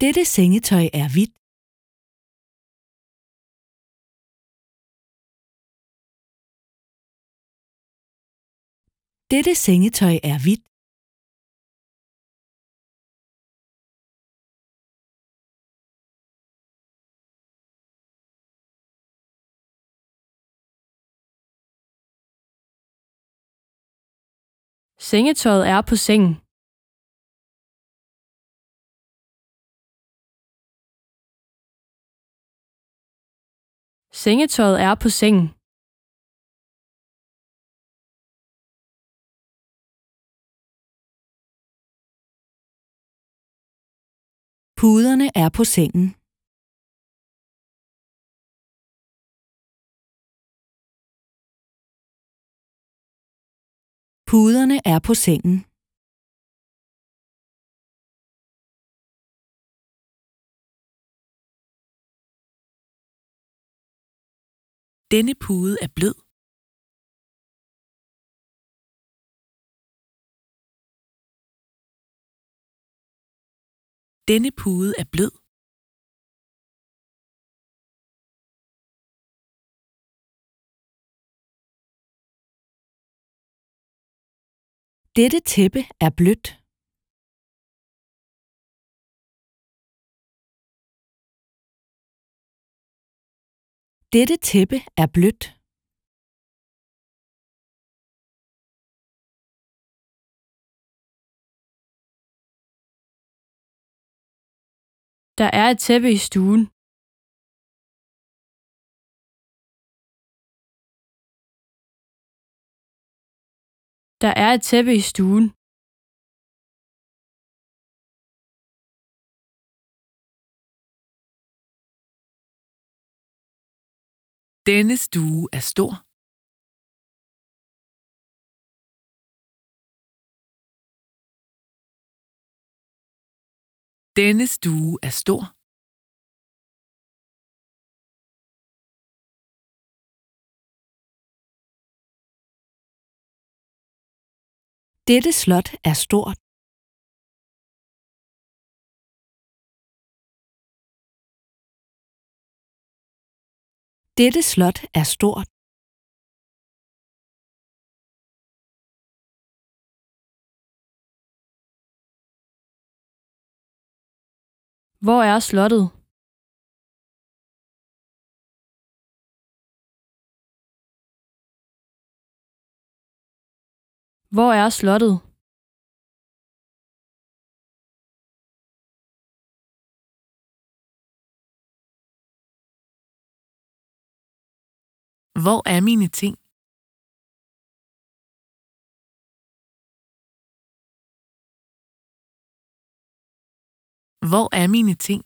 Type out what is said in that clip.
Dette sengetøj er hvidt. Dette sengetøj er hvidt. Sengetøjet er på sengen. Sengetøjet er på sengen. Puderne er på sengen. Puderne er på sengen. Denne pude er blød. Denne pude er blød. Dette tæppe er blødt. Dette tæppe er blødt. Der er et tæppe i stuen. Der er et tæppe i stuen. Denne stue er stor. Denne stue er stor. Dette slot er stort. Dette slot er stort. Hvor er slottet? Hvor er slottet? Hvor er mine ting? Hvor er mine ting?